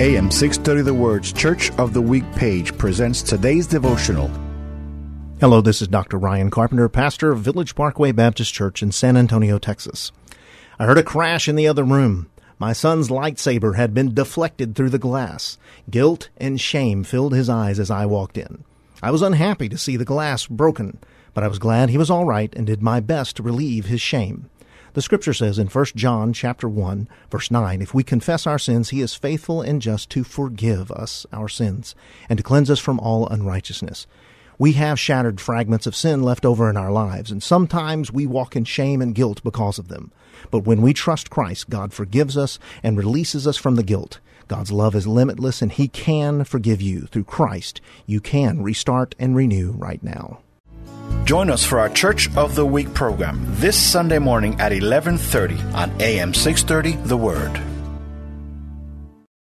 AM 630 The Word's Church of the Week page presents today's devotional. Hello, this is Dr. Ryan Carpenter, pastor of Village Parkway Baptist Church in San Antonio, Texas. I heard a crash in the other room. My son's lightsaber had been deflected through the glass. Guilt and shame filled his eyes as I walked in. I was unhappy to see the glass broken, but I was glad he was all right and did my best to relieve his shame. The scripture says in 1 John chapter 1 verse 9, if we confess our sins, he is faithful and just to forgive us our sins and to cleanse us from all unrighteousness. We have shattered fragments of sin left over in our lives, and sometimes we walk in shame and guilt because of them. But when we trust Christ, God forgives us and releases us from the guilt. God's love is limitless and He can forgive you. Through Christ, you can restart and renew right now. Join us for our Church of the Week program this Sunday morning at 11:30 on AM 630 The Word.